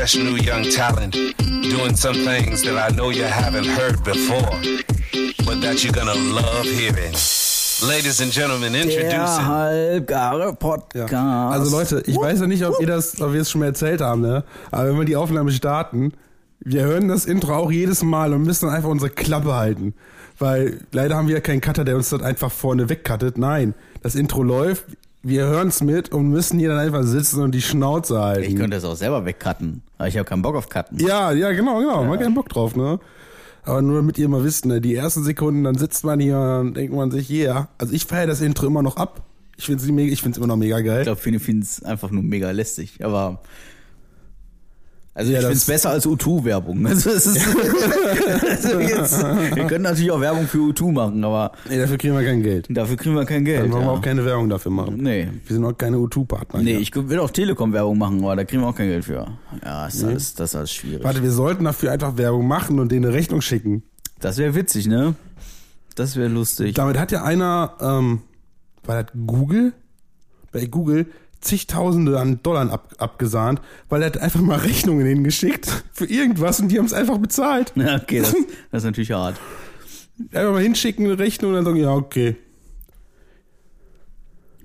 fresh new young talent doing some things that I know you haven't heard before, but that you're gonna love hearing. Ladies and gentlemen, Der introducing. halbgare Podcast. Ja. Also Leute, ich weiß ja nicht, ob ihr das, ob wir es schon mal erzählt haben, ne? Aber wenn wir die Aufnahme starten, wir hören das Intro auch jedes Mal und müssen dann einfach unsere Klappe halten. Weil leider haben wir ja keinen Cutter, der uns das einfach vorne wegcuttet. Nein, das Intro läuft, wir hören es mit und müssen hier dann einfach sitzen und die Schnauze halten. Ich könnte das auch selber wegcutten, aber ich habe keinen Bock auf Cutten. Ja, ja, genau, genau. Man hat keinen Bock drauf, ne? Aber nur damit ihr mal wisst, ne, die ersten Sekunden, dann sitzt man hier und denkt man sich, yeah. Also ich feiere das Intro immer noch ab. Ich finde es immer noch mega geil. Ich glaube, viele finden es einfach nur mega lästig, aber also Ja, ich das- finde es besser als U2-Werbung. Also ist, also jetzt, wir können natürlich auch Werbung für U2 machen, aber Nee, dafür kriegen wir kein Geld. dafür kriegen wir kein Geld. Dann wollen wir ja. auch keine Werbung dafür machen. Nee. Wir sind auch keine U2-Partner. Nee, hier. ich will auch Telekom-Werbung machen, aber da kriegen wir auch kein Geld für. Ja, ist alles, das ist alles schwierig. Warte, wir sollten dafür einfach Werbung machen und denen eine Rechnung schicken. Das wäre witzig, ne? Das wäre lustig. Damit hat ja einer, ähm, war das Google? Bei Google zigtausende an Dollar ab, abgesahnt, weil er hat einfach mal Rechnungen hingeschickt für irgendwas und die haben es einfach bezahlt. Ja, okay, das, das ist natürlich hart. Einfach mal hinschicken, eine Rechnung und dann sagen, ja, okay.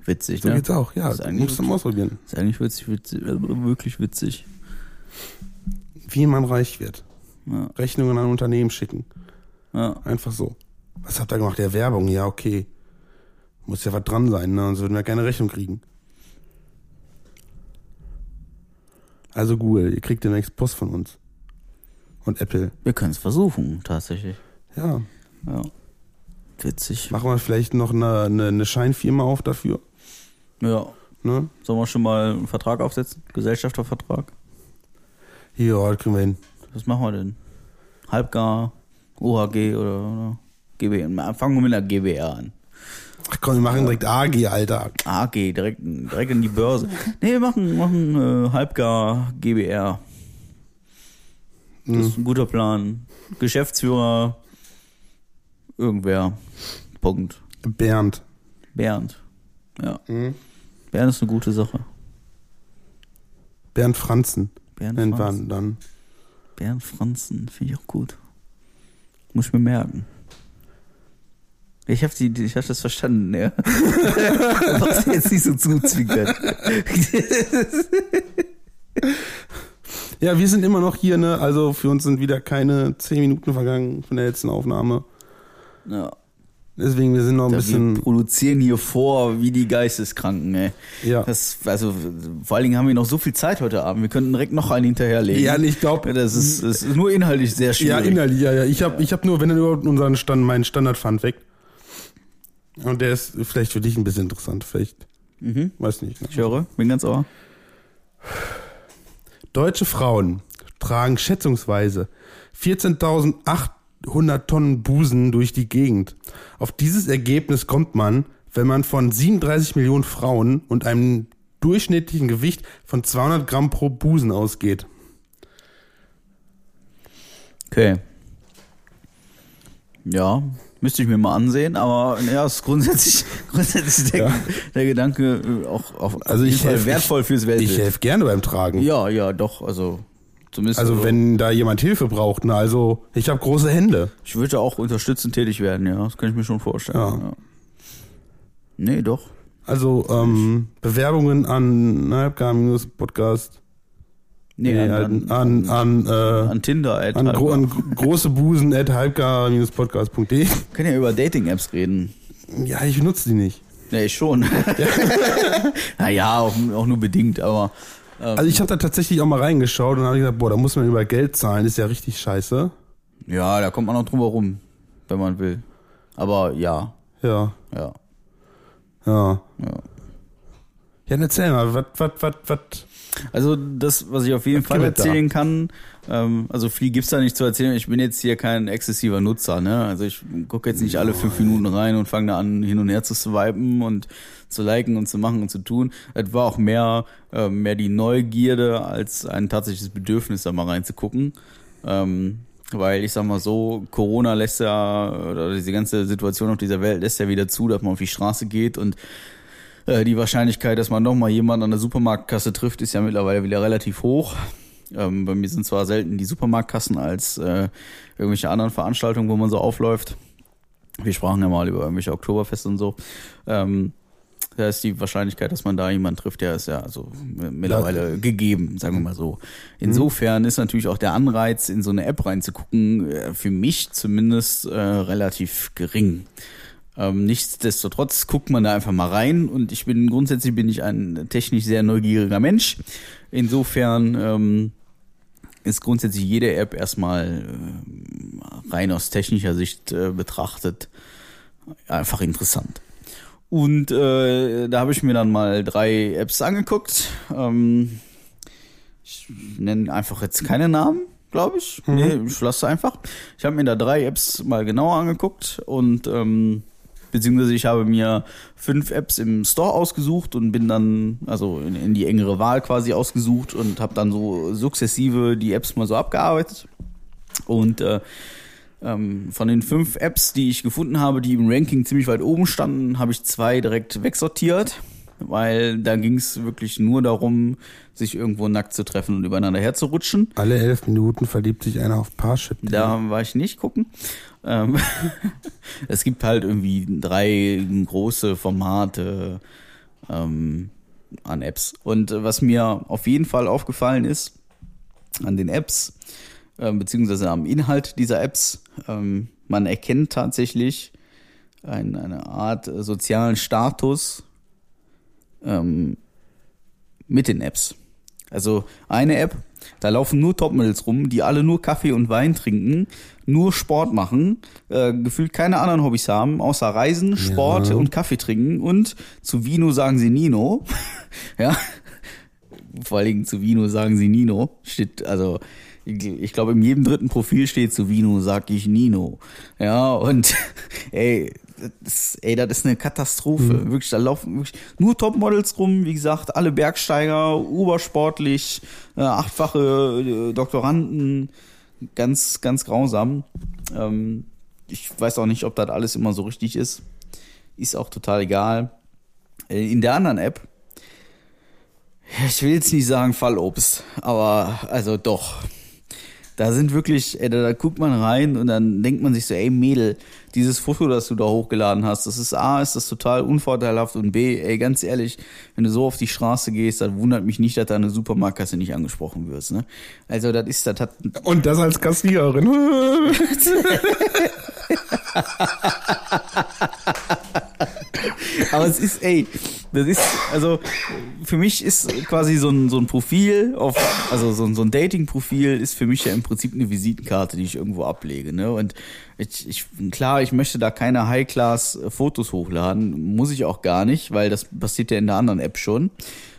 Witzig, So ne? geht's auch. Ja, Das ist eigentlich musst du mal ausprobieren. Ist eigentlich witzig, witzig, äh, wirklich witzig. Wie man reich wird. Ja. Rechnungen an Unternehmen schicken. Ja. Einfach so. Was habt ihr gemacht? Ja, Werbung. Ja, okay. Muss ja was dran sein, ne? Sonst würden wir keine Rechnung kriegen. Also Google, ihr kriegt demnächst Post von uns. Und Apple. Wir können es versuchen, tatsächlich. Ja. Ja. Witzig. Machen wir vielleicht noch eine, eine, eine Scheinfirma auf dafür. Ja. Ne? Sollen wir schon mal einen Vertrag aufsetzen? Gesellschaftervertrag? Ja, das kriegen wir hin. Was machen wir denn? Halbgar, OHG oder, oder GBR? Fangen wir mit einer GBR an. Ach komm, wir machen direkt AG, Alter. AG, direkt, direkt in die Börse. Nee, wir machen, machen äh, Halbgar GBR. Das ist ein guter Plan. Geschäftsführer, irgendwer. Punkt. Bernd. Bernd. Ja. Bernd ist eine gute Sache. Bernd Franzen. Bernd Nennt Franzen. man dann. Bernd Franzen, finde ich auch gut. Muss ich mir merken. Ich habe die, ich habe das verstanden, ja. Was jetzt nicht so zuzwinkert. Ja, wir sind immer noch hier, ne? Also für uns sind wieder keine zehn Minuten vergangen von der letzten Aufnahme. Ja. Deswegen, wir sind noch ein Da wir bisschen. produzieren hier vor wie die Geisteskranken, ey. Ja. Das, also, vor allen Dingen haben wir noch so viel Zeit heute Abend. Wir könnten direkt noch einen hinterherlegen. Ja, ich glaube. Das ist, das ist nur inhaltlich sehr Ja, schwierig. innerlich, ja, ja. Ich habe ich hab nur, wenn dann überhaupt unseren Stand, meinen Standard-Fund weg. Und der ist vielleicht für dich ein bisschen interessant, vielleicht. Mhm. Weiß nicht. Ne? Ich höre, bin ganz ohr. Deutsche Frauen tragen schätzungsweise 14.800 Tonnen Busen durch die Gegend. Auf dieses Ergebnis kommt man, wenn man von 37 Millionen Frauen und einem durchschnittlichen Gewicht von 200 Gramm pro Busen ausgeht. Okay. Ja, müsste ich mir mal ansehen, aber ja, ist grundsätzlich, grundsätzlich der, der Gedanke äh, auch, auch Also auf ich helf- wertvoll fürs Ich Weltbild. helfe gerne beim Tragen. Ja, ja, doch, also zumindest. Also wenn da jemand Hilfe braucht, ne, also ich habe große Hände. ich würde auch unterstützend tätig werden, ja, das kann ich mir schon vorstellen. Ja. Ja. Nee, doch. Also ähm, Bewerbungen an Halbgar-Podcast. Nee, Nee, an, an, an, an, äh, an Tinder, Ad, an, gro an große Busen at halbgar-podcast.de. können ja über Dating-Apps reden. Ja, ich benutze die nicht. Ja, ich schon. naja, auch, auch nur bedingt, aber ähm, Also ich habe da tatsächlich auch mal reingeschaut und habe gesagt, boah, da muss man über Geld zahlen, ist ja richtig scheiße. ja, da kommt man auch drum herum, wenn man will. Aber ja, Ja, ja, ja. ja. Ja, dann erzähl mal, was, was, was, was. Also das, was ich auf jeden Fall gibt es da? erzählen kann, ähm, also viel gibt's da nicht zu erzählen. Ich bin jetzt hier kein exzessiver Nutzer, ne? Also ich gucke jetzt nicht alle fünf Minuten rein und fange da an, hin und her zu swipen und zu liken und zu machen und zu tun. Es war auch mehr, äh, mehr die Neugierde als ein tatsächliches Bedürfnis, da mal reinzugucken. Ähm, weil ich sag mal so, Corona lässt ja, oder diese ganze Situation auf dieser Welt lässt ja wieder zu, dass man auf die Straße geht und die Wahrscheinlichkeit, dass man noch mal jemanden an der Supermarktkasse trifft, ist ja mittlerweile wieder relativ hoch. Ähm, bei mir sind zwar selten die Supermarktkassen als äh, irgendwelche anderen Veranstaltungen, wo man so aufläuft. Wir sprachen ja mal über irgendwelche Oktoberfeste und so. Ähm, da ist die Wahrscheinlichkeit, dass man da jemanden trifft, der ist ja also mittlerweile gegeben, sagen wir mal so. Insofern ist natürlich auch der Anreiz, in so eine App reinzugucken, äh, für mich zumindest äh, relativ gering. Ähm, nichtsdestotrotz guckt man da einfach mal rein und ich bin grundsätzlich bin ich ein technisch sehr neugieriger Mensch. Insofern ähm, ist grundsätzlich jede App erstmal äh, rein aus technischer Sicht äh, betrachtet einfach interessant. Und äh, da habe ich mir dann mal drei Apps angeguckt. Ähm, ich nenne einfach jetzt keine Namen, glaube ich. Mhm. Nee, ich lasse einfach. Ich habe mir da drei Apps mal genauer angeguckt und ähm, beziehungsweise ich habe mir fünf Apps im Store ausgesucht und bin dann also in, in die engere Wahl quasi ausgesucht und habe dann so sukzessive die Apps mal so abgearbeitet und äh, ähm, von den fünf Apps, die ich gefunden habe, die im Ranking ziemlich weit oben standen, habe ich zwei direkt wegsortiert, weil da ging es wirklich nur darum, sich irgendwo nackt zu treffen und übereinander herzurutschen. Alle elf Minuten verliebt sich einer auf Parship. Da war ich nicht gucken. Ähm, es gibt halt irgendwie drei große Formate ähm, an Apps. Und was mir auf jeden Fall aufgefallen ist an den Apps, äh, beziehungsweise am Inhalt dieser Apps. Ähm, man erkennt tatsächlich ein, eine Art sozialen Status ähm, mit den Apps. Also eine App, da laufen nur Topmodels rum, die alle nur Kaffee und Wein trinken, nur Sport machen, äh, gefühlt keine anderen Hobbys haben, außer Reisen, Sport ja. und Kaffee trinken und zu Vino sagen sie Nino. ja. Vor allen Dingen zu Vino sagen sie Nino. Steht, also ich glaube, in jedem dritten Profil steht zu Vino, sag ich Nino. Ja, und ey, das, ey, das ist eine Katastrophe. Mhm. Wirklich, da laufen wirklich nur Topmodels rum, wie gesagt, alle Bergsteiger, obersportlich, äh, achtfache äh, Doktoranden, ganz, ganz grausam. Ähm, ich weiß auch nicht, ob das alles immer so richtig ist. Ist auch total egal. Äh, in der anderen App, ich will jetzt nicht sagen Fallobst, aber also doch da sind wirklich, ey, da, da guckt man rein und dann denkt man sich so, ey Mädel, dieses Foto, das du da hochgeladen hast, das ist A, ist das total unvorteilhaft und B, ey, ganz ehrlich, wenn du so auf die Straße gehst, dann wundert mich nicht, dass deine Supermarktkasse nicht angesprochen wirst, ne? Also, das ist, das hat... Und das als Kassiererin. Aber es ist, ey, das ist, also für mich ist quasi so ein, so ein Profil auf, also so ein, so ein Dating-Profil ist für mich ja im Prinzip eine Visitenkarte, die ich irgendwo ablege. Ne? Und ich, ich, klar, ich möchte da keine High-Class-Fotos hochladen, muss ich auch gar nicht, weil das passiert ja in der anderen App schon.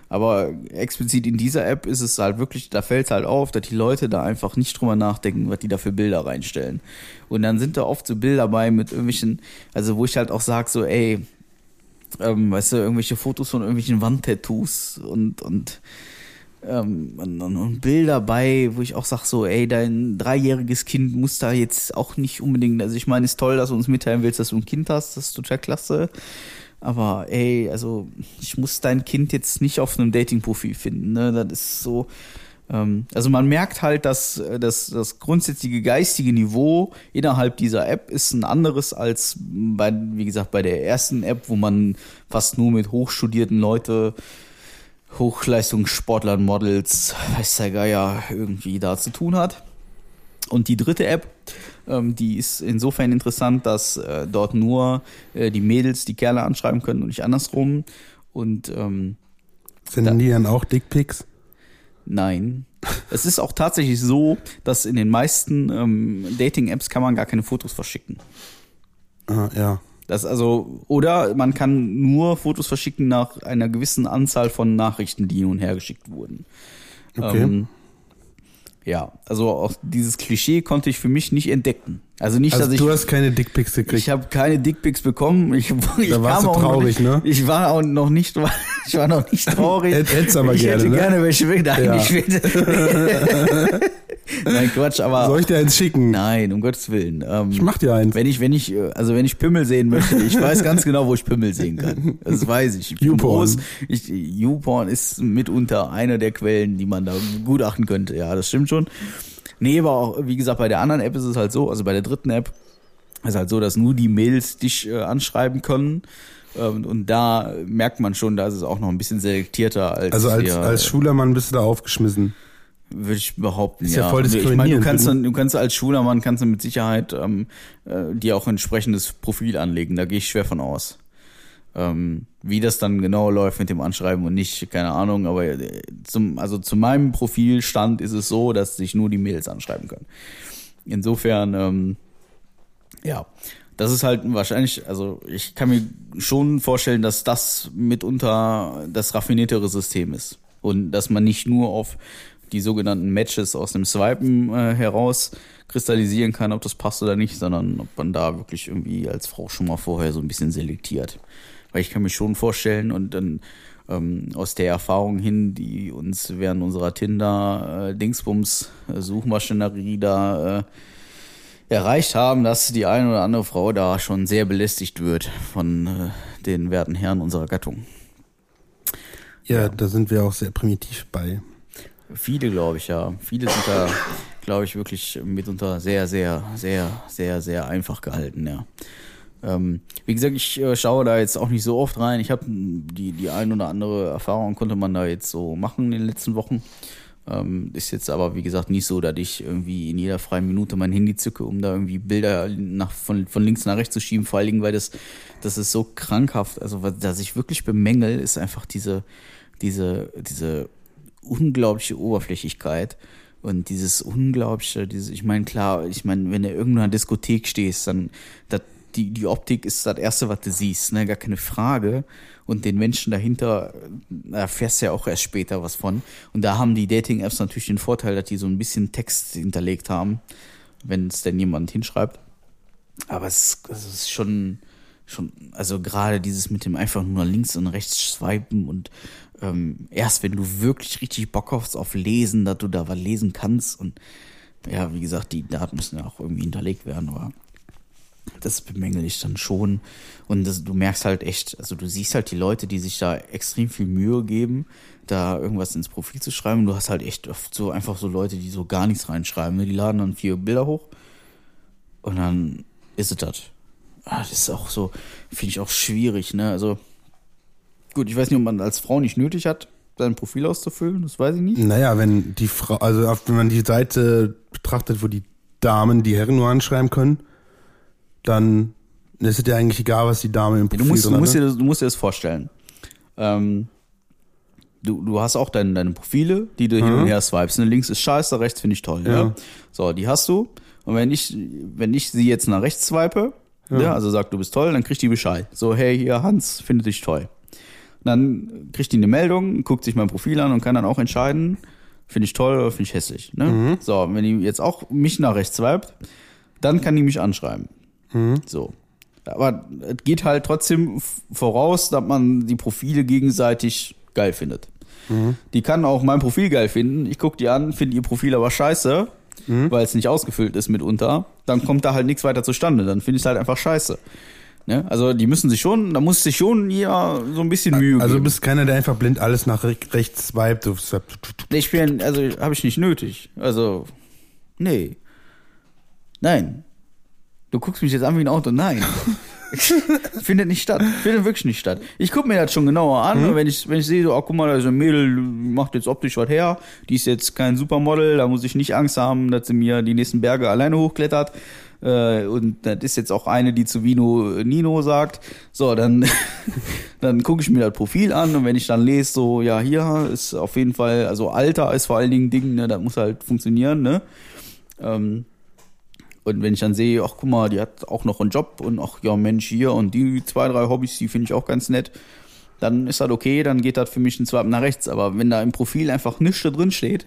Aber explizit in dieser App ist es halt wirklich, da fällt es halt auf, dass die Leute da einfach nicht drüber nachdenken, was die da für Bilder reinstellen. Und dann sind da oft so Bilder bei mit irgendwelchen, also wo ich halt auch sag so, ey, ähm, weißt du, irgendwelche Fotos von irgendwelchen Wandtattoos und, und, ähm, und, und Bilder bei, wo ich auch sag so, ey, dein dreijähriges Kind muss da jetzt auch nicht unbedingt, also ich meine, ist toll, dass du uns mitteilen willst, dass du ein Kind hast, das ist total klasse. Aber ey, also ich muss dein Kind jetzt nicht auf einem Dating-Profil finden, ne? Das ist so, also man merkt halt, dass, äh, dass das grundsätzliche geistige Niveau innerhalb dieser App ist ein anderes als bei, wie gesagt, bei der ersten App, wo man fast nur mit hochstudierten Leute, Hochleistungssportlern, Models, weiß der Geier, irgendwie da zu tun hat. Und die dritte App, ähm, die ist insofern interessant, dass äh, dort nur äh, die Mädels die Kerle anschreiben können und nicht andersrum. Und ähm, sind da, die dann auch Dickpics? Nein. es ist auch tatsächlich so, dass in den meisten ähm, Dating-Apps kann man gar keine Fotos verschicken. Ah, ja. Das also, oder man kann nur Fotos verschicken nach einer gewissen Anzahl von Nachrichten, die hin und her geschickt wurden. Okay. Ähm, ja, also auch dieses Klischee konnte ich für mich nicht entdecken. Also nicht, also dass ich. Du hast keine Dickpics gekriegt. Ich habe keine Dickpics bekommen. Ich, ich da warst du traurig, nicht, ne? Ich war auch noch nicht, ich war noch nicht traurig. Hättest aber ich gerne, hätte ne? gerne welche. Nein, Ja. ich will, Nein, Quatsch, aber. Soll ich dir eins schicken? Nein, um Gottes Willen. Ähm, Ich mach dir eins. Wenn ich, wenn ich, äh, also wenn ich Pimmel sehen möchte, ich weiß ganz genau, wo ich Pimmel sehen kann. Das weiß ich. YouPorn. Ich, YouPorn ist mitunter eine der Quellen, die man da gutachten könnte. Ja, das stimmt schon. Nee, aber auch, wie gesagt, bei der anderen App ist es halt so, also bei der dritten App ist halt so, dass nur die Mails dich äh, anschreiben können. Ähm, und da merkt man schon, da ist es auch noch ein bisschen selektierter als Also als, wir, als Schulermann bist du da aufgeschmissen. Würde ich behaupten. Ist ja voll Ich meine, du diskriminierend. kannst, du kannst als Schulermann kannst du mit Sicherheit ähm, äh, dir auch ein entsprechendes Profil anlegen. Da gehe ich schwer von aus. Ähm, wie das dann genau läuft mit dem Anschreiben und nicht, keine Ahnung, aber äh, zum, also zu meinem Profilstand ist es so, dass sich nur die Mails anschreiben können. Insofern, ähm, ja, das ist halt wahrscheinlich, also ich kann mir schon vorstellen, dass das mitunter das raffiniertere System ist. Und dass man nicht nur auf die sogenannten Matches aus dem Swipen äh, heraus kristallisieren kann, ob das passt oder nicht, sondern ob man da wirklich irgendwie als Frau schon mal vorher so ein bisschen selektiert. Weil ich kann mir schon vorstellen und dann ähm, aus der Erfahrung hin, die uns während unserer Tinder äh, äh, da äh, erreicht haben, dass die eine oder andere Frau da schon sehr belästigt wird von äh, den werten Herren unserer Gattung. Ja, da sind wir auch sehr primitiv bei. Viele, glaube ich, ja. Viele sind da, glaube ich, wirklich mitunter sehr, sehr, sehr, sehr, sehr einfach gehalten, ja. Ähm, wie gesagt, ich äh, schaue da jetzt auch nicht so oft rein. Ich habe die, die ein oder andere Erfahrung konnte man da jetzt so machen in den letzten Wochen. Ähm, ist jetzt aber, wie gesagt, nicht so, dass ich irgendwie in jeder freien Minute mein Handy zücke, um da irgendwie Bilder nach, von, von links nach rechts zu schieben. Vor allen Dingen, weil das, das ist so krankhaft. Also, was was ich wirklich bemängel, ist einfach diese, diese, diese unglaubliche Oberflächlichkeit und dieses unglaubliche, dieses, ich meine, klar, ich meine, wenn du irgendwo in einer Diskothek stehst, dann, dat, die, die Optik ist das Erste, was du siehst, ne, gar keine Frage. Und den Menschen dahinter da erfährst du ja auch erst später was von. Und da haben die Dating-Apps natürlich den Vorteil, dass die so ein bisschen Text hinterlegt haben, wenn es denn jemand hinschreibt. Aber es, es ist schon, schon, also gerade dieses mit dem einfach nur links und rechts swipen und ähm, erst wenn du wirklich richtig Bock hast auf Lesen, dass du da was lesen kannst und ja, wie gesagt, die Daten müssen ja auch irgendwie hinterlegt werden, aber das bemängel ich dann schon und das, du merkst halt echt, also du siehst halt die Leute, die sich da extrem viel Mühe geben, da irgendwas ins Profil zu schreiben. Du hast halt echt oft so einfach so Leute, die so gar nichts reinschreiben. Die laden dann vier Bilder hoch und dann ist es das. Ah, das ist auch so, finde ich auch schwierig, ne? Also, gut, ich weiß nicht, ob man als Frau nicht nötig hat, sein Profil auszufüllen, das weiß ich nicht. Naja, wenn die Frau, also wenn man die Seite betrachtet, wo die Damen die Herren nur anschreiben können, dann ist es ja eigentlich egal, was die Dame im Du Profil musst, du drin musst, hat, dir, ne? das, du musst dir das vorstellen. Ähm, du, du hast auch deine, deine Profile, die du hin und her swipest. Ne? Links ist scheiße, rechts finde ich toll. Ja. Ja. So, die hast du. Und wenn ich, wenn ich sie jetzt nach rechts swipe, ja. also sag, du bist toll, dann kriegt die Bescheid. So, hey, hier, Hans findet dich toll. Dann kriegt die eine Meldung, guckt sich mein Profil an und kann dann auch entscheiden, finde ich toll oder finde ich hässlich. Ne? So, und wenn die jetzt auch mich nach rechts swipet, dann kann die mich anschreiben. So. Aber es geht halt trotzdem voraus, dass man die Profile gegenseitig geil findet. Die kann auch mein Profil geil finden. Ich gucke die an, finde ihr Profil aber scheiße, weil es nicht ausgefüllt ist mitunter. Dann kommt da halt nichts weiter zustande. Dann finde ich es halt einfach scheiße. Ne? Also die müssen sich schon, da muss sich schon ja so ein bisschen Mühe Also du geben. bist keiner, der einfach blind alles nach re- rechts swipet. Du swipet- Ich bin, also habe ich nicht nötig. Also, nee. Nein. Du guckst mich jetzt an wie ein Auto. Nein. Findet nicht statt. Findet wirklich nicht statt. Ich gucke mir das schon genauer an. Und wenn ich, wenn ich sehe, so, oh, guck mal, da ist ein Mädel, macht jetzt optisch was her. Die ist jetzt kein Supermodel. Da muss ich nicht Angst haben, dass sie mir die nächsten Berge alleine hochklettert. Äh, Und das ist jetzt auch eine, die zu Vino Nino sagt. So, dann, dann gucke ich mir das Profil an und wenn ich dann lese, so, ja, hier ist auf jeden Fall, also Alter ist vor allen Dingen Ding, ne, das muss halt funktionieren, ne? Ähm, und wenn ich dann sehe, ach guck mal, die hat auch noch einen Job und ach ja, Mensch, hier und die zwei, drei Hobbys, die finde ich auch ganz nett, dann ist das okay, dann geht das für mich ein Swipe nach rechts. Aber wenn da im Profil einfach nichts drin steht,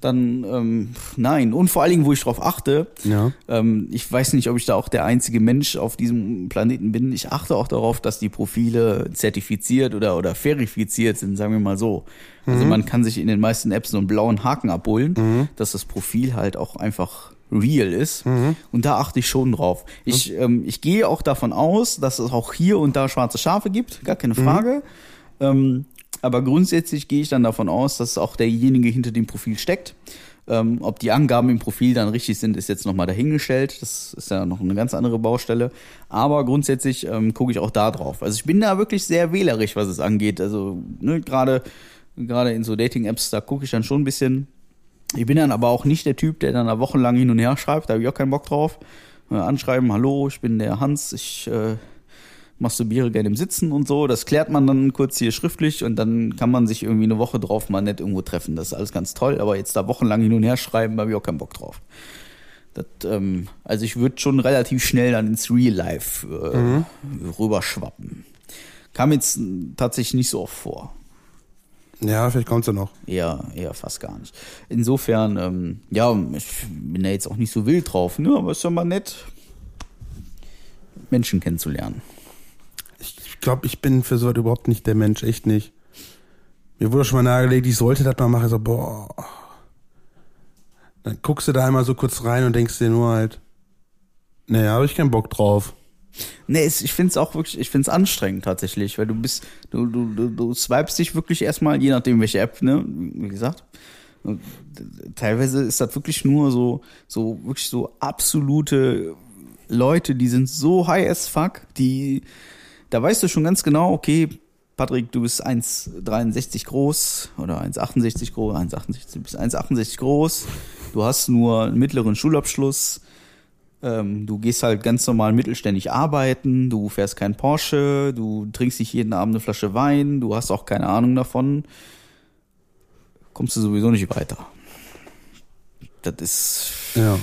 dann ähm, nein. Und vor allen Dingen, wo ich drauf achte, Ja. ähm, ich weiß nicht, ob ich da auch der einzige Mensch auf diesem Planeten bin. Ich achte auch darauf, dass die Profile zertifiziert oder, oder verifiziert sind, sagen wir mal so. Also man kann sich in den meisten Apps so einen blauen Haken abholen, dass das Profil halt auch einfach real ist. Und da achte ich schon drauf. Ich, ähm, ich gehe auch davon aus, dass es auch hier und da schwarze Schafe gibt, gar keine Frage. Ähm, aber grundsätzlich gehe ich dann davon aus, dass auch derjenige hinter dem Profil steckt. Ähm, ob die Angaben im Profil dann richtig sind, ist jetzt nochmal dahingestellt. Das ist ja noch eine ganz andere Baustelle. Aber grundsätzlich ähm, gucke ich auch da drauf. Also ich bin da wirklich sehr wählerisch, was es angeht. Also ne, gerade gerade in so Dating-Apps, da gucke ich dann schon ein bisschen. Ich bin dann aber auch nicht der Typ, der dann da wochenlang hin und her schreibt. Da habe ich auch keinen Bock drauf. Äh, anschreiben, hallo, ich bin der Hans, ich äh, masturbiere gerne im Sitzen und so. Das klärt man dann kurz hier schriftlich und dann kann man sich irgendwie eine Woche drauf mal nett irgendwo treffen. Das ist alles ganz toll, aber jetzt da wochenlang hin und her schreiben, habe ich auch keinen Bock drauf. Das, ähm, also ich würde schon relativ schnell dann ins Real Life äh, rüberschwappen. Kam jetzt tatsächlich nicht so oft vor. Ja, vielleicht kommt's ja noch. Eher, eher fast gar nicht. Insofern, ähm, ja, ich bin da jetzt auch nicht so wild drauf, ne? aber ist ja mal nett, Menschen kennenzulernen. Ich, ich glaube, ich bin für sowas überhaupt nicht der Mensch, echt nicht. Mir wurde schon mal nahegelegt, ich sollte das mal machen. So, boah. Dann guckst du da einmal so kurz rein und denkst dir nur halt, naja, habe ich keinen Bock drauf. Nee, ich finde es auch wirklich, ich finde es anstrengend tatsächlich, weil du bist, du, du, du, du swipest dich wirklich erstmal, je nachdem welche App, ne, wie gesagt. Teilweise ist das wirklich nur so, so, wirklich so absolute Leute, die sind so high as fuck, die, da weißt du schon ganz genau, okay, Patrick, du bist 1,63 groß oder 1,68 groß, 1,68, du bist 1,68 groß, du hast nur einen mittleren Schulabschluss, ähm, du gehst halt ganz normal mittelständig arbeiten, du fährst kein Porsche, du trinkst nicht jeden Abend eine Flasche Wein, du hast auch keine Ahnung davon, kommst du sowieso nicht weiter. Das ist Ja.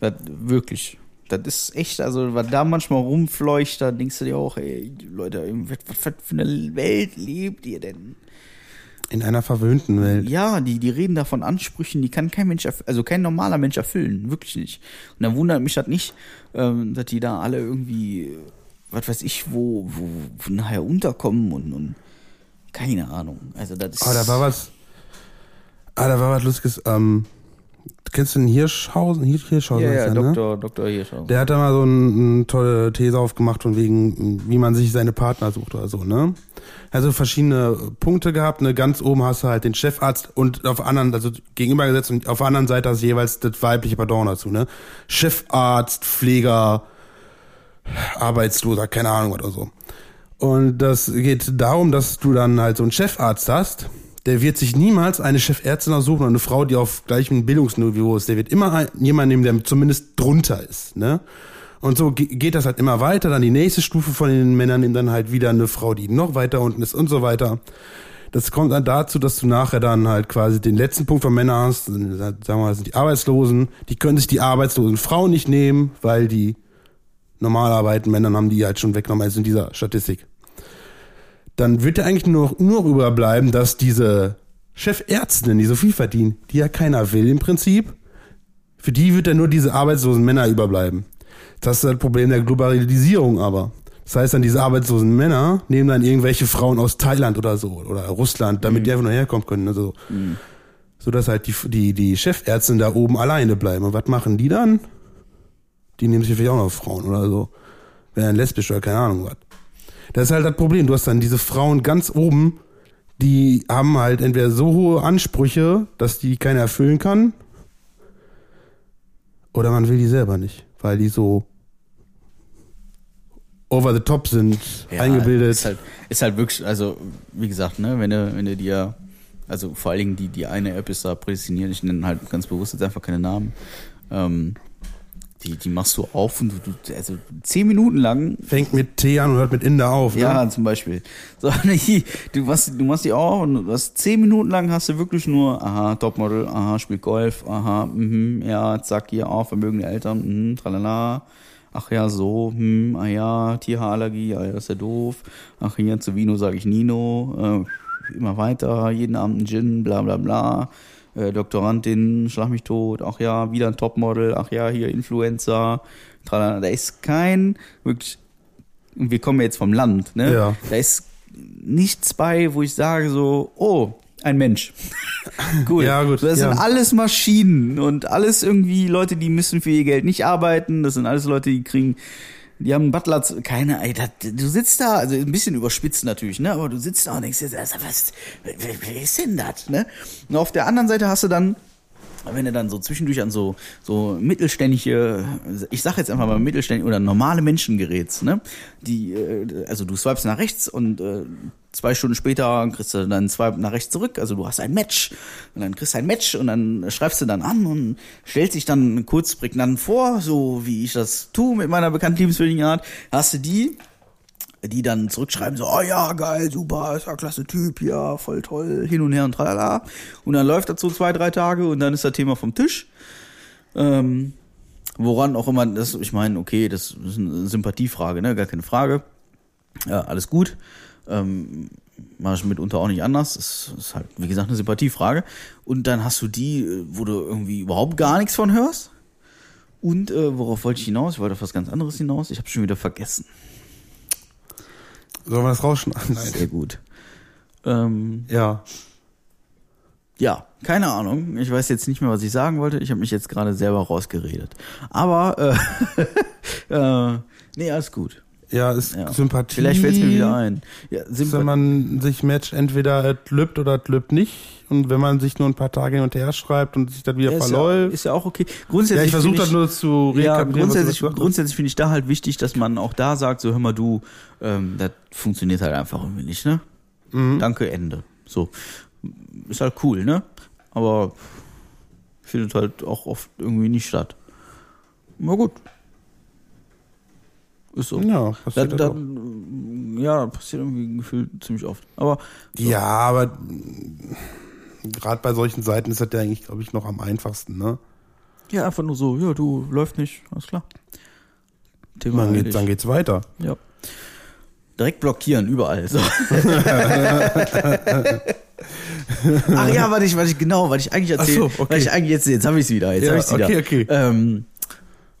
das wirklich. Das ist echt, also, was da manchmal rumfleucht, da denkst du dir auch, ey, Leute, was, was, was für eine Welt lebt ihr denn? In einer verwöhnten Welt. Ja, die, die reden da von Ansprüchen, die kann kein Mensch, also kein normaler Mensch erfüllen, wirklich nicht. Und dann wundert mich das nicht, ähm, dass die da alle irgendwie, was weiß ich, wo, wo, wo nachher unterkommen und, und keine Ahnung. Also das ist. Ah, da war was. Ah, da war was Lustiges. Ähm, kennst du den Hirschhausen? Hirsch, Hirschhausen ja, ja, der, ne? Doktor, Doktor Hirschhausen. Der hat da mal so eine, eine tolle These aufgemacht von wegen, wie man sich seine Partner sucht oder so, ne? Also verschiedene Punkte gehabt, ne? Ganz oben hast du halt den Chefarzt und auf anderen, also gegenübergesetzt und auf der anderen Seite hast du jeweils das weibliche Pardon dazu, ne? Chefarzt, Pfleger, Arbeitsloser, keine Ahnung oder so. Und das geht darum, dass du dann halt so einen Chefarzt hast, der wird sich niemals eine Chefärztin aussuchen oder eine Frau, die auf gleichem Bildungsniveau ist. Der wird immer jemanden nehmen, der zumindest drunter ist, ne? Und so ge- geht das halt immer weiter. Dann die nächste Stufe von den Männern nimmt dann halt wieder eine Frau, die noch weiter unten ist und so weiter. Das kommt dann dazu, dass du nachher dann halt quasi den letzten Punkt von Männern hast. Sagen wir mal, sind die Arbeitslosen. Die können sich die arbeitslosen Frauen nicht nehmen, weil die normal arbeiten Männern haben die halt schon weggenommen, also in dieser Statistik. Dann wird ja eigentlich nur noch, nur noch überbleiben, dass diese Chefärztinnen, die so viel verdienen, die ja keiner will im Prinzip, für die wird dann nur diese arbeitslosen Männer überbleiben. Das ist das Problem der Globalisierung aber. Das heißt dann, diese arbeitslosen Männer nehmen dann irgendwelche Frauen aus Thailand oder so oder Russland, damit die einfach nur herkommen können. Also, so dass halt die, die, die Chefärztinnen da oben alleine bleiben. Und was machen die dann? Die nehmen sich vielleicht auch noch Frauen oder so. Wären lesbisch oder keine Ahnung was. Das ist halt das Problem. Du hast dann diese Frauen ganz oben, die haben halt entweder so hohe Ansprüche, dass die keiner erfüllen kann, oder man will die selber nicht, weil die so over the top sind, Ja, eingebildet. Ist halt, ist halt wirklich, also wie gesagt, ne, wenn du, wenn du dir, also vor allen Dingen die, die eine App ist da prädestiniert, ich nenne halt ganz bewusst jetzt einfach keine Namen, ähm, die, die machst du auf und du, also zehn Minuten lang Fängt mit T an und hört mit Inder auf. ja, Ne? zum Beispiel. So, du machst, du machst die auch und du hast zehn Minuten lang hast du wirklich nur, aha, Topmodel, aha, spielt Golf, aha, mhm, ja, zack, hier auch, vermögende Eltern, mhm, tralala. Ach ja, so, hm, ah ja, Tierhaarallergie, ah ja, ist ja doof. Ach hier, zu Vino sage ich Nino, äh, immer weiter, jeden Abend ein Gin, bla bla bla. Äh, Doktorandin, schlag mich tot, ach ja, wieder ein Topmodel, ach ja, hier Influencer, tralala. da ist kein, wirklich, wir kommen jetzt vom Land, ne? Ja. Da ist nichts bei, wo ich sage so, oh, ein Mensch. cool. Ja, gut, Das ja. sind alles Maschinen und alles irgendwie Leute, die müssen für ihr Geld nicht arbeiten. Das sind alles Leute, die kriegen, die haben Butler, keine, ey, das, du sitzt da, also ein bisschen überspitzt natürlich, ne, aber du sitzt da und denkst also was, wer ist denn das, ne? Und auf der anderen Seite hast du dann, wenn du dann so zwischendurch an so, so mittelständische, ich sag jetzt einfach mal mittelständische oder normale Menschen gerätst, ne? Die, äh, also du swipest nach rechts und äh, zwei Stunden später kriegst du dann Swipe nach rechts zurück, also du hast ein Match. Und dann kriegst du ein Match und dann schreibst du dann an und stellst dich dann kurz prägnant vor, so wie ich das tue mit meiner bekannten liebenswürdigen Art, hast du die die dann zurückschreiben, so, oh ja, geil, super, ist ja klasse Typ, ja, voll toll, hin und her und tralala. Und dann läuft das so zwei, drei Tage und dann ist das Thema vom Tisch. Ähm, woran auch immer, das, ich meine, okay, das ist eine Sympathiefrage, ne, gar keine Frage. Ja, alles gut. Ähm, mache ich mitunter auch nicht anders. Das ist halt, wie gesagt, eine Sympathiefrage. Und dann hast du die, wo du irgendwie überhaupt gar nichts von hörst. Und äh, worauf wollte ich hinaus? Ich wollte auf was ganz anderes hinaus. Ich habe schon wieder vergessen. Sollen wir das rausschneiden? Nein. Sehr gut. Ähm, Ja. ja, keine Ahnung. Ich weiß jetzt nicht mehr, was ich sagen wollte. Ich habe mich jetzt gerade selber rausgeredet. Aber, äh, äh, nee, alles gut. Ja, ist Ja. Sympathie. Vielleicht fällt mir wieder ein. Ja, Wenn man sich matcht, entweder es lübt oder es lübt nicht. Und wenn man sich nur ein paar Tage hin und her schreibt und sich dann wieder ja, verläuft. ist ja auch okay. Grundsätzlich Ja, ich versuche das nur zu Ja, rekapitulieren, grundsätzlich, hast. grundsätzlich finde ich da halt wichtig, dass man auch da sagt, so hör mal du, ähm, das funktioniert halt einfach irgendwie nicht, ne? Mhm. Danke, Ende. So. Ist halt cool, ne? Aber findet halt auch oft irgendwie nicht statt. Na gut. Ist so. Ja, Da, passiert das da, auch. ja, passiert irgendwie gefühlt ziemlich oft. Aber so. Ja, aber gerade bei solchen Seiten ist das ja eigentlich, glaube ich, noch am einfachsten, ne? ja, einfach nur so, ja, du läuft nicht, alles klar. Thema Dann, geht's, dann geht's weiter. Ja. Direkt blockieren, überall. So. Ach ja, warte ich, warte ich, genau, was ich eigentlich erzähle. So, okay. Ich eigentlich jetzt, jetzt habe ich es wieder, jetzt Ja, habe ich wieder. okay, okay. Ähm,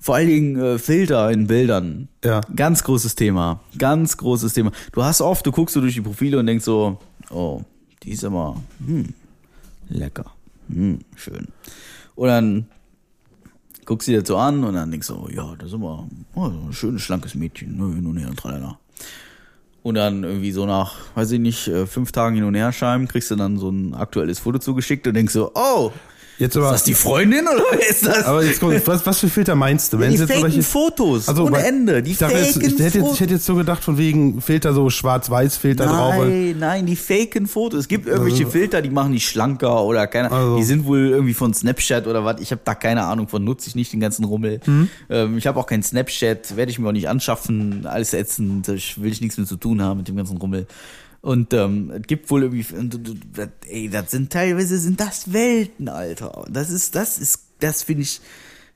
vor allen Dingen äh, Filter in Bildern. Ja. Ganz großes Thema. Ganz großes Thema. Du hast oft, du guckst so durch die Profile und denkst so, oh, die ist aber, hm, lecker. Hm, schön. Und dann guckst du dir das so an und dann denkst du, oh, ja, das ist immer oh, so ein schönes, schlankes Mädchen, ne, hin und her und tralala. Und dann irgendwie so nach, weiß ich nicht, äh, fünf Tagen hin und her schreiben, kriegst du dann so ein aktuelles Foto zugeschickt und denkst so, oh, Jetzt ist aber, das die Freundin oder wer ist das? aber jetzt kommt, was, was für Filter meinst du? Ja, die faken solche- Fotos Also, ohne Ende. Die ich, jetzt, ich, hätte jetzt, ich hätte jetzt so gedacht, von wegen Filter, so Schwarz-Weiß-Filter drauf. Nein, nein, die faken Fotos. Es gibt irgendwelche Filter, die machen die schlanker oder keine Also. Die sind wohl irgendwie von Snapchat oder was. Ich habe da keine Ahnung von, nutze ich nicht den ganzen Rummel. Mhm. Ähm, ich habe auch kein Snapchat, werde ich mir auch nicht anschaffen. Alles ätzend, ich will ich nichts mehr zu tun haben mit dem ganzen Rummel. Und ähm, es gibt wohl irgendwie, ey, das sind teilweise sind das Welten, Alter. Das ist, das ist, das finde ich,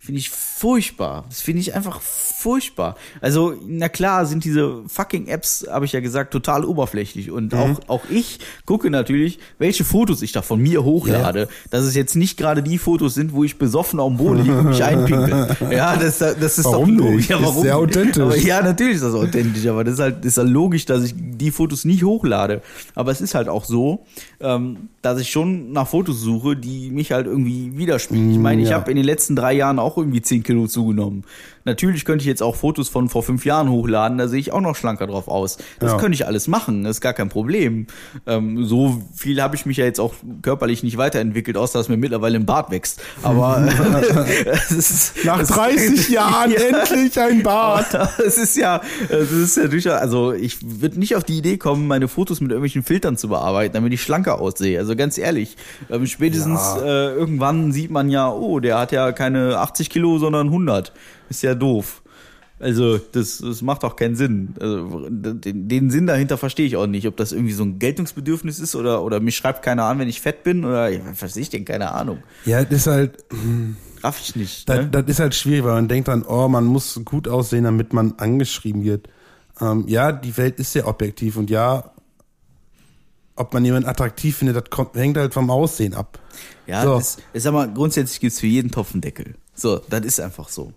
finde ich furchtbar. Das finde ich einfach furchtbar. Also, na klar, sind diese fucking Apps, habe ich ja gesagt, total oberflächlich. Und Mhm. auch, auch ich gucke natürlich, welche Fotos ich da von mir hochlade. Dass es jetzt nicht gerade die Fotos sind, wo ich besoffen auf dem Boden liege und mich einpinkel. Ja, das, das ist Warum doch logisch. Ja, Ist warum? sehr authentisch. Aber ja, natürlich ist das authentisch, aber das ist halt, ist halt logisch, dass ich die Fotos nicht hochlade. Aber es ist halt auch so, ähm, dass ich schon nach Fotos suche, die mich halt irgendwie widerspiegeln. Ich meine, ich ja. habe in den letzten drei Jahren auch irgendwie 10 Kilo zugenommen. Natürlich könnte ich jetzt auch Fotos von vor fünf Jahren hochladen, da sehe ich auch noch schlanker drauf aus. Das Ja. könnte ich alles machen, das ist gar kein Problem. Ähm, so viel habe ich mich ja jetzt auch körperlich nicht weiterentwickelt, außer dass mir mittlerweile ein Bart wächst. Aber es ist, Nach es- 30 Jahren Ja. endlich ein Bart. es ist ja, es ist ja durchaus, also ich würde nicht auf die Idee kommen, meine Fotos mit irgendwelchen Filtern zu bearbeiten, damit ich schlanker aussehe. Also ganz ehrlich, ähm, spätestens Ja. äh, irgendwann sieht man ja, oh, der hat ja keine 80 Kilo, sondern 100. Ist ja doof. Also das, das macht auch keinen Sinn. Also, den, den Sinn dahinter verstehe ich auch nicht, ob das irgendwie so ein Geltungsbedürfnis ist oder oder mich schreibt keiner an, wenn ich fett bin oder ja, was weiß ich denn, keine Ahnung. Ja, das ist halt, Raff ich nicht. das, Ne? das ist halt schwierig, weil man denkt dann, oh, man muss gut aussehen, damit man angeschrieben wird. Ähm, ja, die Welt ist sehr objektiv und ja, ob man jemanden attraktiv findet, das kommt, hängt halt vom Aussehen ab. Ja, So. das, ich sag mal, grundsätzlich gibt's für jeden Topf einen Deckel. So, das ist einfach so.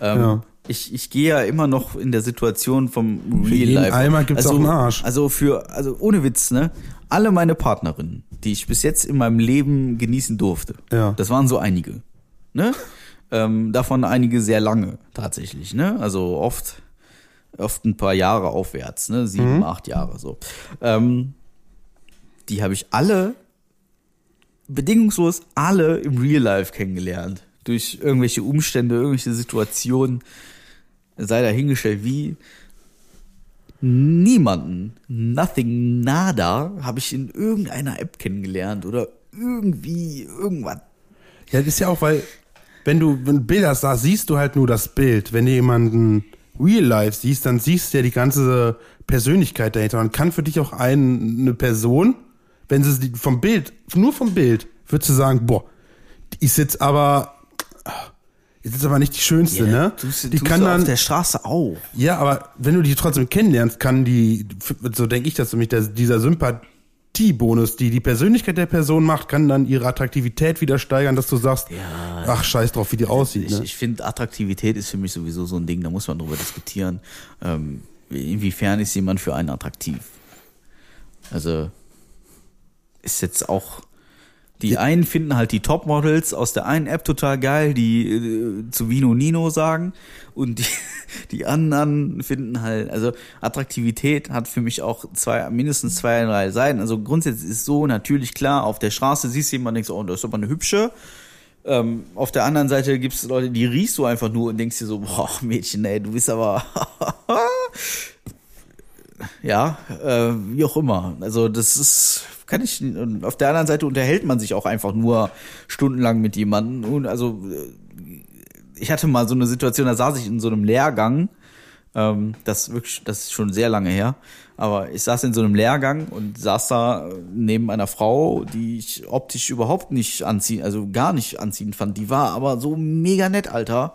Ähm, Ja. Ich, ich gehe ja immer noch in der Situation vom Real Life. Eimer gibt's also, auch einen Arsch. Also für, also ohne Witz, ne? Alle meine Partnerinnen, die ich bis jetzt in meinem Leben genießen durfte, Ja. das waren so einige, ne? ähm, davon einige sehr lange tatsächlich, ne? Also oft, oft ein paar Jahre aufwärts, ne? Sieben, Mhm. acht Jahre so. Ähm, die habe ich alle bedingungslos alle im Real Life kennengelernt. Durch irgendwelche Umstände, irgendwelche Situationen, sei dahingestellt wie. Niemanden, nothing, nada, habe ich in irgendeiner App kennengelernt oder irgendwie irgendwas. Ja, das ist ja auch, weil, wenn du wenn Bilder sahst, siehst du halt nur das Bild. Wenn du jemanden real life siehst, dann siehst du ja die ganze Persönlichkeit dahinter. Und kann für dich auch ein, eine Person, wenn sie sie vom Bild, nur vom Bild, würdest du sagen, boah, die ist jetzt aber, ist jetzt aber nicht die schönste, ne? Tust, du- die tust kann dann, auf der Straße auch. ja, aber wenn du die trotzdem kennenlernst, kann die, so denke ich das für mich, der, dieser Sympathiebonus, die die Persönlichkeit der Person macht, kann dann ihre Attraktivität wieder steigern, dass du sagst, ach scheiß drauf, wie die aussieht. Ich, Ne? ich finde, Attraktivität ist für mich sowieso so ein Ding, da muss man drüber diskutieren. Ähm, inwiefern ist jemand für einen attraktiv? Also ist jetzt auch. Die einen finden halt die Topmodels aus der einen App total geil, die äh, zu Vino Nino sagen. Und die, die anderen finden halt, also Attraktivität hat für mich auch zwei, mindestens zwei, drei Seiten. Also grundsätzlich ist so natürlich klar, auf der Straße siehst du jemanden, denkst, oh, das ist aber eine hübsche. Ähm, auf der anderen Seite gibt es Leute, die riechst du einfach nur und denkst dir so, boah, Mädchen, ey, du bist aber. ja, äh, wie auch immer. Also das ist, kann ich. Auf der anderen Seite unterhält man sich auch einfach nur stundenlang mit jemandem. Und also äh, ich hatte mal so eine Situation, da saß ich in so einem Lehrgang. Ähm, das wirklich, das ist schon sehr lange her. Aber ich saß in so einem Lehrgang und saß da neben einer Frau, die ich optisch überhaupt nicht anziehen, also gar nicht anziehend fand. Die war aber so mega nett, Alter.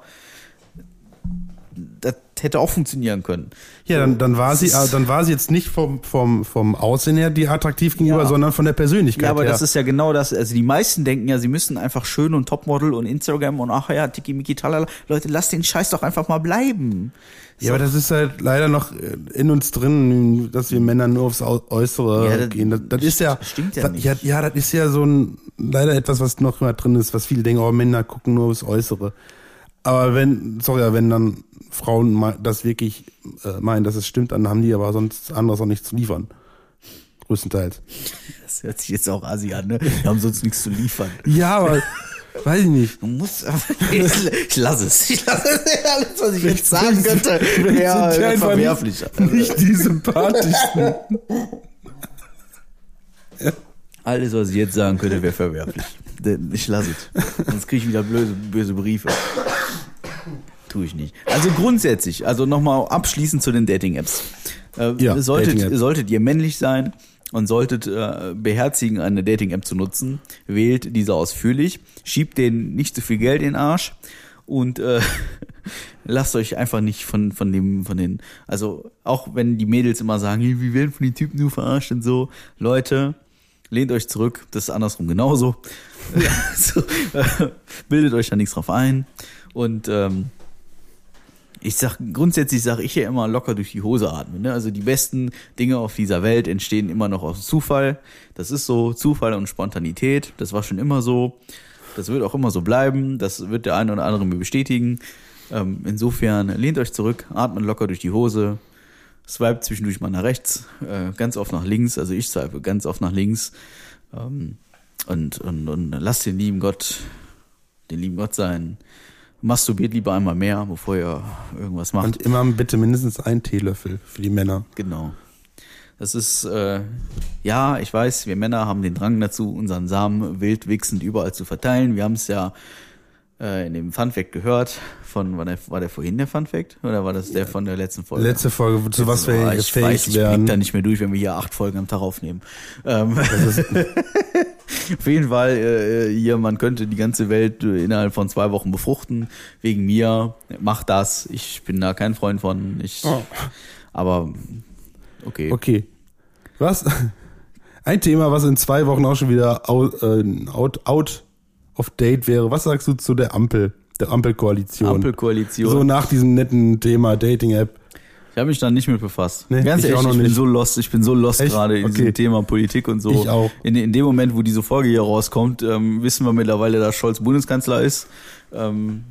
Das hätte auch funktionieren können. Ja, dann, dann war sie, äh, dann war sie jetzt nicht vom, vom, vom Aussehen her die attraktiv gegenüber, Ja. sondern von der Persönlichkeit Ja, aber her. das ist ja genau das. Also die meisten denken ja, sie müssen einfach schön und Topmodel und Instagram und ach ja, Tiki Miki Talala. Leute, lasst den Scheiß doch einfach mal bleiben. ja, aber das ist halt leider noch in uns drin, dass wir Männer nur aufs Au- Äußere Ja, das- gehen. Das, das ist ja, stimmt ja das, nicht. ja, ja, das ist ja so ein, leider etwas, was noch immer drin ist, was viele denken, oh, Männer gucken nur aufs Äußere. Aber wenn, sorry, wenn dann Frauen das wirklich äh, meinen, dass es stimmt, dann haben die aber sonst anderes auch nichts zu liefern. Größtenteils. Das hört sich jetzt auch assi an, ne? Wir haben sonst nichts zu liefern. Ja, aber weiß ich nicht. Du musst, ich, ich lasse es. Ich lasse es. Alles, was ich jetzt sagen könnte, wäre einfach verwerflich. Nicht die sympathischsten. Alles, was ich jetzt sagen könnte, wäre verwerflich. Ich lasse es. Sonst kriege ich wieder böse, böse Briefe. Tue ich nicht. Also grundsätzlich, also nochmal abschließend zu den Dating-Apps. Äh, Ja, solltet, Dating-Apps. solltet ihr männlich sein und solltet äh, beherzigen, eine Dating-App zu nutzen, wählt diese ausführlich, schiebt denen nicht zu viel Geld in den Arsch und äh, lasst euch einfach nicht von, von dem, von den, also auch wenn die Mädels immer sagen, "Hey, wir werden von den Typen nur verarscht und so, Leute, lehnt euch zurück, das ist andersrum genauso. so, äh, bildet euch da nichts drauf ein. Und ähm, ich sag, grundsätzlich sage ich ja immer locker durch die Hose atmen. Ne? Also die besten Dinge auf dieser Welt entstehen immer noch aus Zufall. Das ist so, Zufall und Spontanität. Das war schon immer so. Das wird auch immer so bleiben. Das wird der eine oder andere mir bestätigen. Ähm, insofern lehnt euch zurück, atmet locker durch die Hose, swipe zwischendurch mal nach rechts, äh, ganz oft nach links. Also ich swipe ganz oft nach links. Ähm, und, und, und lasst den lieben Gott, den lieben Gott sein. Masturbiert lieber einmal mehr, bevor ihr irgendwas macht. Und immer bitte mindestens einen Teelöffel für die Männer. Genau. Das ist, äh, ja, ich weiß, wir Männer haben den Drang dazu, unseren Samen wild wichsend überall zu verteilen. Wir haben es ja äh, in dem Funfact gehört. Von, war der, war der vorhin der Funfact? Oder war das der von der letzten Folge? Letzte Folge, zu was wir Oh, jetzt ich weiß, fähig ich blick werden. da nicht mehr durch, wenn wir hier acht Folgen am Tag aufnehmen. Ähm, auf jeden Fall, äh, hier, man könnte die ganze Welt äh, innerhalb von zwei Wochen befruchten. Wegen mir. Macht das. Ich bin da kein Freund von. Ich, Oh. Aber okay. Okay. Was? Ein Thema, was in zwei Wochen auch schon wieder out, äh, out, out of date wäre. Was sagst du zu der Ampel, der Ampelkoalition? Ampelkoalition. So nach diesem netten Thema Dating-App. Ich habe mich da nicht mit befasst. Nee, Ganz ich ehrlich, ich bin nicht. so lost, ich bin so lost Echt? gerade in Okay. diesem Thema Politik und so. Ich auch. In, in dem Moment, wo diese Folge hier rauskommt, ähm, wissen wir mittlerweile, dass Scholz Bundeskanzler ist. Ähm,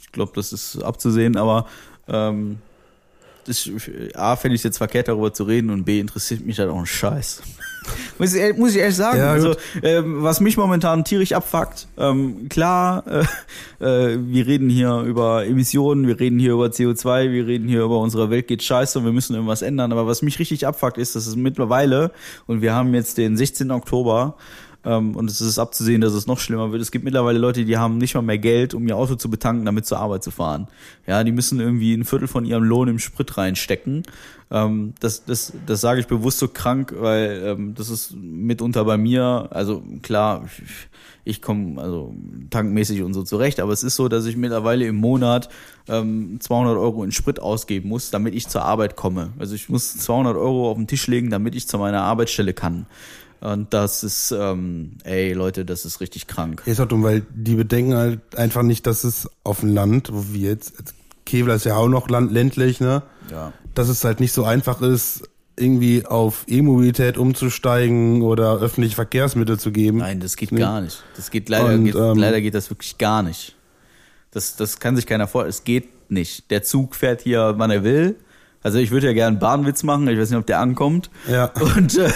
ich glaube, das ist abzusehen, aber ähm, das, A, fände ich jetzt verkehrt, darüber zu reden und B, interessiert mich halt auch ein Scheiß. muss, ich, ehrlich- muss ich ehrlich sagen. Ja, also, ähm, was mich momentan tierisch abfuckt, ähm, klar, äh, äh, wir reden hier über Emissionen, wir reden hier über CO2, wir reden hier über unsere Welt geht scheiße und wir müssen irgendwas ändern. Aber was mich richtig abfuckt, ist, dass es mittlerweile, und wir haben jetzt den 16. Oktober, ähm, und es ist abzusehen, dass es noch schlimmer wird. Es gibt mittlerweile Leute, die haben nicht mal mehr Geld, um ihr Auto zu betanken, damit zur Arbeit zu fahren. Ja, die müssen irgendwie ein Viertel von ihrem Lohn im Sprit reinstecken. Ähm, das, das, das sage ich bewusst so krank, weil ähm, das ist mitunter bei mir, also klar, ich komme also tankmäßig und so zurecht, aber es ist so, dass ich mittlerweile im Monat ähm, 200 Euro in Sprit ausgeben muss, damit ich zur Arbeit komme. Also ich muss 200 Euro auf den Tisch legen, damit ich zu meiner Arbeitsstelle kann. Und das ist, ähm, ey Leute, das ist richtig krank. Ja, ist auch dumm, weil die bedenken halt einfach nicht, dass es auf dem Land, wo wir jetzt, Kevlar ist ja auch noch land, ländlich, ne? Ja. Dass es halt nicht so einfach ist, irgendwie auf E-Mobilität umzusteigen oder öffentliche Verkehrsmittel zu geben. Nein, das geht Nee. gar nicht. Das geht leider, Und, geht, ähm, leider geht das wirklich gar nicht. Das, das kann sich keiner vor. Es geht nicht. Der Zug fährt hier, wann er will. Also ich würde ja gerne einen Bahnwitz machen. Ich weiß nicht, ob der ankommt. Ja. Und äh,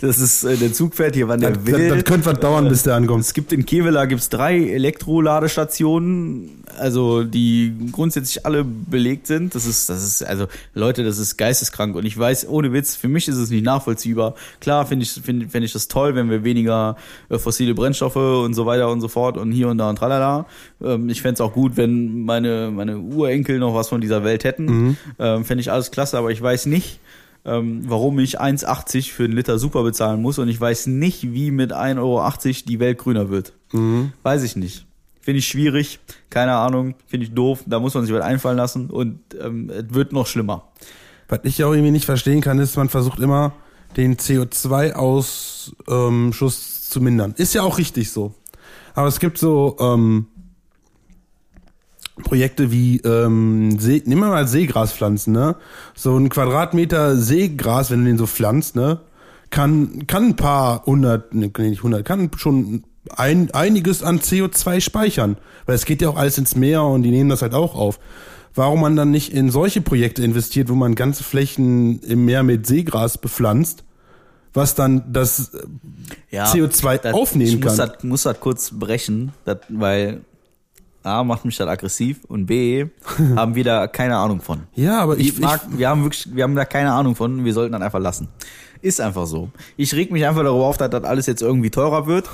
das ist äh, der Zug fährt hier, wann Das, er will. das, das könnte was dauern, bis der ankommt. Es gibt in Kevela gibt's drei Elektroladestationen, also die grundsätzlich alle belegt sind. Das ist, das ist, also Leute, das ist geisteskrank. Und ich weiß, ohne Witz, für mich ist es nicht nachvollziehbar. Klar finde ich, finde find ich das toll, wenn wir weniger äh, fossile Brennstoffe und so weiter und so fort und hier und da und tralala. Ähm, ich fände es auch gut, wenn meine, meine Urenkel noch was von dieser Welt hätten. Ähm, fände ich alles klasse, aber ich weiß nicht, ähm, warum ich 1,80 für einen Liter Super bezahlen muss und ich weiß nicht, wie mit 1,80 Euro die Welt grüner wird. Weiß ich nicht. Finde ich schwierig, keine Ahnung, finde ich doof, da muss man sich was einfallen lassen und ähm, es wird noch schlimmer. Was ich auch irgendwie nicht verstehen kann, ist, man versucht immer, den CO2-Ausschuss ähm, zu mindern. Ist ja auch richtig so. Aber es gibt so ähm, Projekte wie, ähm, See, nehmen wir mal Seegraspflanzen, ne? So ein Quadratmeter Seegras, wenn du den so pflanzt, ne? Kann, kann ein paar hundert, ne, nicht hundert, kann schon ein, einiges an CO2 speichern. Weil es geht ja auch alles ins Meer und die nehmen das halt auch auf. Warum man dann nicht in solche Projekte investiert, wo man ganze Flächen im Meer mit Seegras bepflanzt, was dann das äh, CO2 das- aufnehmen ich muss kann. Das, muss das kurz brechen, das, weil A macht mich das aggressiv und B haben wir da keine Ahnung von. Ja, aber ich, Ich mag, wir haben wirklich, wir haben da keine Ahnung von, wir sollten dann einfach lassen. Ist einfach so. Ich reg mich einfach darüber auf, dass das alles jetzt irgendwie teurer wird,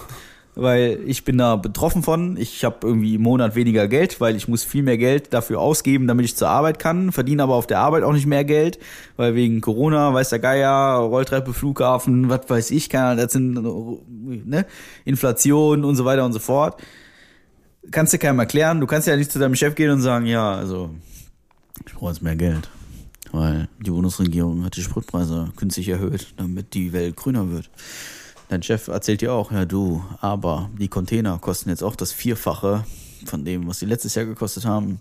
weil ich bin da betroffen von. Ich habe irgendwie im Monat weniger Geld, weil ich muss viel mehr Geld dafür ausgeben, damit ich zur Arbeit kann, verdiene aber auf der Arbeit auch nicht mehr Geld, weil wegen Corona, weiß der Geier, Rolltreppe, Flughafen, was weiß ich, keine Ahnung, das sind ne, Inflation und so weiter und so fort. Kannst du keinem erklären, du kannst ja nicht zu deinem Chef gehen und sagen, ja, also ich brauche jetzt mehr Geld. Weil die Bundesregierung hat die Spritpreise künstlich erhöht, damit die Welt grüner wird. Dein Chef erzählt dir auch, ja du, aber die Container kosten jetzt auch das Vierfache von dem, was die letztes Jahr gekostet haben.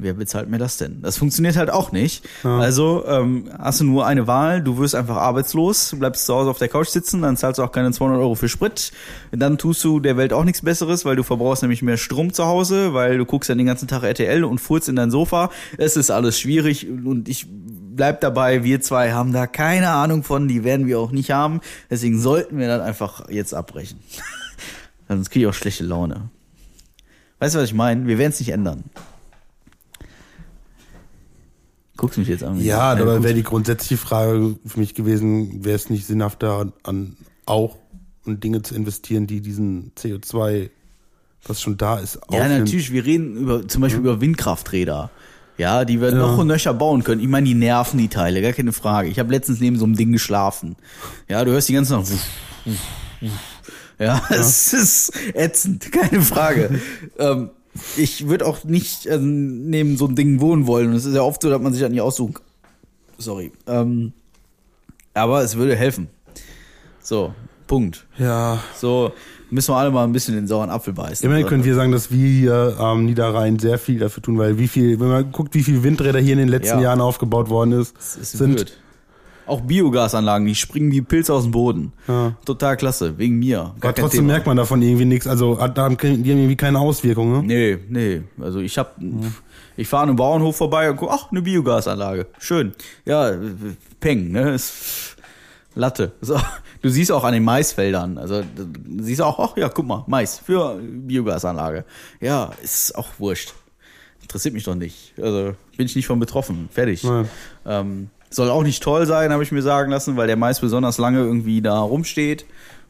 Wer bezahlt mir das denn? Das funktioniert halt auch nicht. Also ähm, hast du nur eine Wahl, du wirst einfach arbeitslos, bleibst zu Hause auf der Couch sitzen, dann zahlst du auch keine 200 Euro für Sprit. Dann tust du der Welt auch nichts Besseres, weil du verbrauchst nämlich mehr Strom zu Hause, weil du guckst dann den ganzen Tag RTL und furzt in dein Sofa. Es ist alles schwierig und ich bleib dabei, wir zwei haben da keine Ahnung von, die werden wir auch nicht haben. Deswegen sollten wir dann einfach jetzt abbrechen. Sonst kriege ich auch schlechte Laune. Weißt du, was ich meine? Wir werden es nicht ändern. Guckst mich jetzt an. Ja, gut. wäre die grundsätzliche Frage für mich gewesen, wäre es nicht sinnhafter, an auch in Dinge zu investieren, die diesen CO2, was schon da ist, Ja, aufnimmt? natürlich. Wir reden über, zum Beispiel über Windkrafträder. Ja, die wir noch und nöcher bauen können. Ich meine, die nerven die Teile, gar keine Frage. Ich habe letztens neben so einem Ding geschlafen. Ja, du hörst die ganze Nacht. Ja, es ist ätzend, keine Frage. ähm, ich würde auch nicht äh, neben so einem Ding wohnen wollen. Und es ist ja oft so, dass man sich das nicht aussuchen kann. Sorry. Ähm, aber es würde helfen. So, Punkt. Ja. So müssen wir alle mal ein bisschen den sauren Apfel beißen. Immerhin können wir sagen, dass wir hier am Niederrhein sehr viel dafür tun, weil wie viel, wenn man guckt, wie viele Windräder hier in den letzten Ja. Jahren aufgebaut worden ist, ist sind blöd. Auch Biogasanlagen, die springen wie Pilze aus dem Boden. Ja. Total klasse, wegen mir. Gar aber trotzdem Thema. merkt man davon irgendwie nichts. Also hat- da die haben irgendwie keine Auswirkungen. Ne? Nee, nee. Also ich hab, ich fahre an einem Bauernhof vorbei und guck, ach, eine Biogasanlage. Schön. Ja, Peng, ne? Ist Latte. So. Du siehst auch an den Maisfeldern. Also du siehst auch, ach ja, guck mal, Mais für Biogasanlage. Ja, ist auch wurscht. Interessiert mich doch nicht. Also bin ich nicht von betroffen. Fertig. Nein. Ähm, soll auch nicht toll sein, habe ich mir sagen lassen, weil der Mais besonders lange irgendwie da rumsteht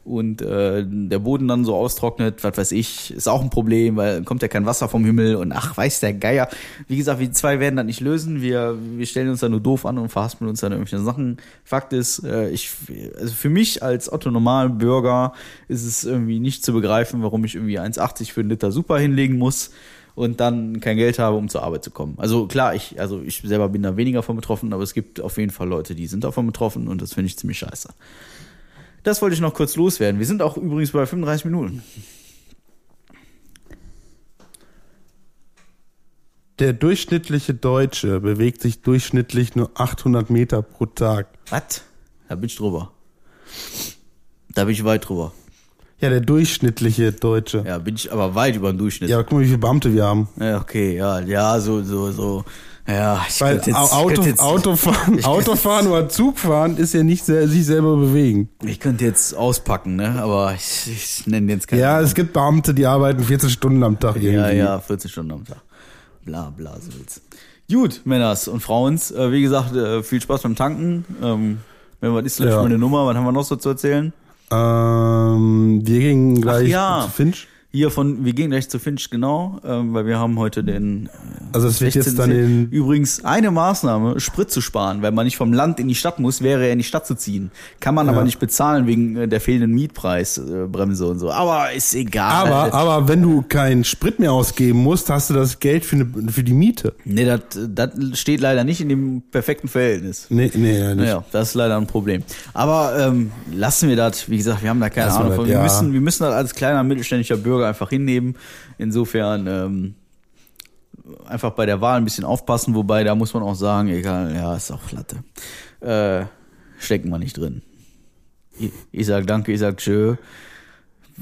und äh, der Boden dann so austrocknet, was weiß ich, ist auch ein Problem, weil kommt ja kein Wasser vom Himmel und ach, weiß der Geier. Wie gesagt, wir zwei werden das nicht lösen. Wir, wir stellen uns da nur doof an und verhaspeln uns dann irgendwelche Sachen. Fakt ist, äh, ich, also für mich als Otto Normalbürger ist es irgendwie nicht zu begreifen, warum ich irgendwie 1,80 für einen Liter Super hinlegen muss und dann kein Geld habe, um zur Arbeit zu kommen. Also klar, ich, also ich selber bin da weniger von betroffen, aber es gibt auf jeden Fall Leute, die sind davon betroffen und das finde ich ziemlich scheiße. Das wollte ich noch kurz loswerden. Wir sind auch übrigens bei 35 Minuten. Der durchschnittliche Deutsche bewegt sich durchschnittlich nur 800 Meter pro Tag. Was? Da bin ich drüber. Da bin ich weit drüber. Ja, der durchschnittliche Deutsche. Ja, Ja, bin ich aber weit über den Durchschnitt. aber guck mal, wie viele Beamte wir haben. Ja, okay, ja, ja, so, so, so. Ja, ich Weil jetzt, Au- Auto, ich jetzt, Autofahren, Autofahren oder Zugfahren ist ja nicht sehr, sich selber bewegen. ich könnte jetzt auspacken, ne? Aber ich, ich nenne jetzt keinen. Ja, es gibt Beamte, die arbeiten 14 Stunden am Tag irgendwie. Ja, ja, 14 Stunden am Tag. Bla, bla, so will's. Gut, Männers und Frauens, äh, wie gesagt, äh, viel Spaß beim Tanken. Ähm, wenn was ist, gleich Ja. mal eine Nummer. Was haben wir noch so zu erzählen? Ähm, wir gingen gleich ja. zu Finch. Hier von, wir gehen gleich zu Finch, genau, ähm, weil wir haben heute den Also es wird jetzt 16. dann in, Übrigens eine Maßnahme, Sprit zu sparen, weil man nicht vom Land in die Stadt muss, wäre ja in die Stadt zu ziehen. Kann man aber nicht bezahlen wegen äh, der fehlenden Mietpreisbremse äh, Bremse und so. Aber ist egal. aber, aber wenn du keinen Sprit mehr ausgeben musst, hast du das Geld für, eine, für die Miete. nee, das das steht leider nicht in dem perfekten Verhältnis. Nee, nee, ja, nicht. Naja, das ist leider ein Problem. Aber ähm, lassen wir das. Wie gesagt, wir haben da keine Lassen Ahnung von. Wir, ja. müssen, wir müssen das als kleiner mittelständischer Bürger einfach hinnehmen. Insofern ähm, einfach bei der Wahl ein bisschen aufpassen. Wobei, da muss man auch sagen, egal, ja, ist auch Latte. Äh, stecken wir nicht drin. Ich, ich sag danke, ich sag tschö.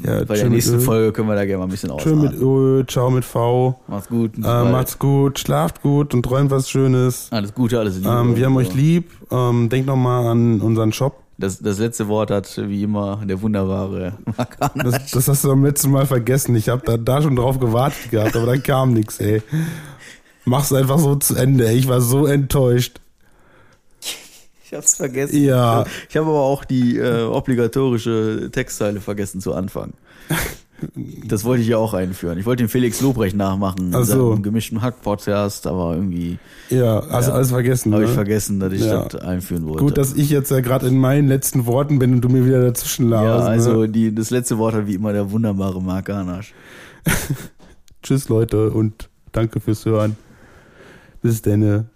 Ja, Bei der nächsten. Folge können wir da gerne mal ein bisschen Tschö mit ausatmen. Ö, ciao mit V. Macht's gut. Äh, macht's gut, schlaft gut und träumt was Schönes. Alles Gute, alles Liebe. Ähm, wir haben euch lieb. Ähm, denkt nochmal an unseren Shop. Das, das letzte Wort hat wie immer der wunderbare Markana. Das, das hast du beim letzten Mal vergessen. Ich habe da, da schon drauf gewartet gehabt, aber dann kam nix, ey. Mach's einfach so zu Ende. ey. Ich war so enttäuscht. Ich hab's vergessen. Ja. Ich habe aber auch die äh, obligatorische Textzeile vergessen zu Anfang. Das wollte ich ja auch einführen. Ich wollte den Felix Lobrecht nachmachen. Ach so. Im gemischten Hack-Podcast, aber irgendwie Ja, also Ja. alles vergessen. habe ne? ich vergessen, dass ich Ja. das einführen wollte. Gut, dass ich jetzt ja gerade in meinen letzten Worten bin und du mir wieder dazwischen ja, laberst. also ne? die, das letzte Wort hat wie immer der wunderbare Mark Anasch. Tschüss, Leute, und danke fürs Hören. Bis denne.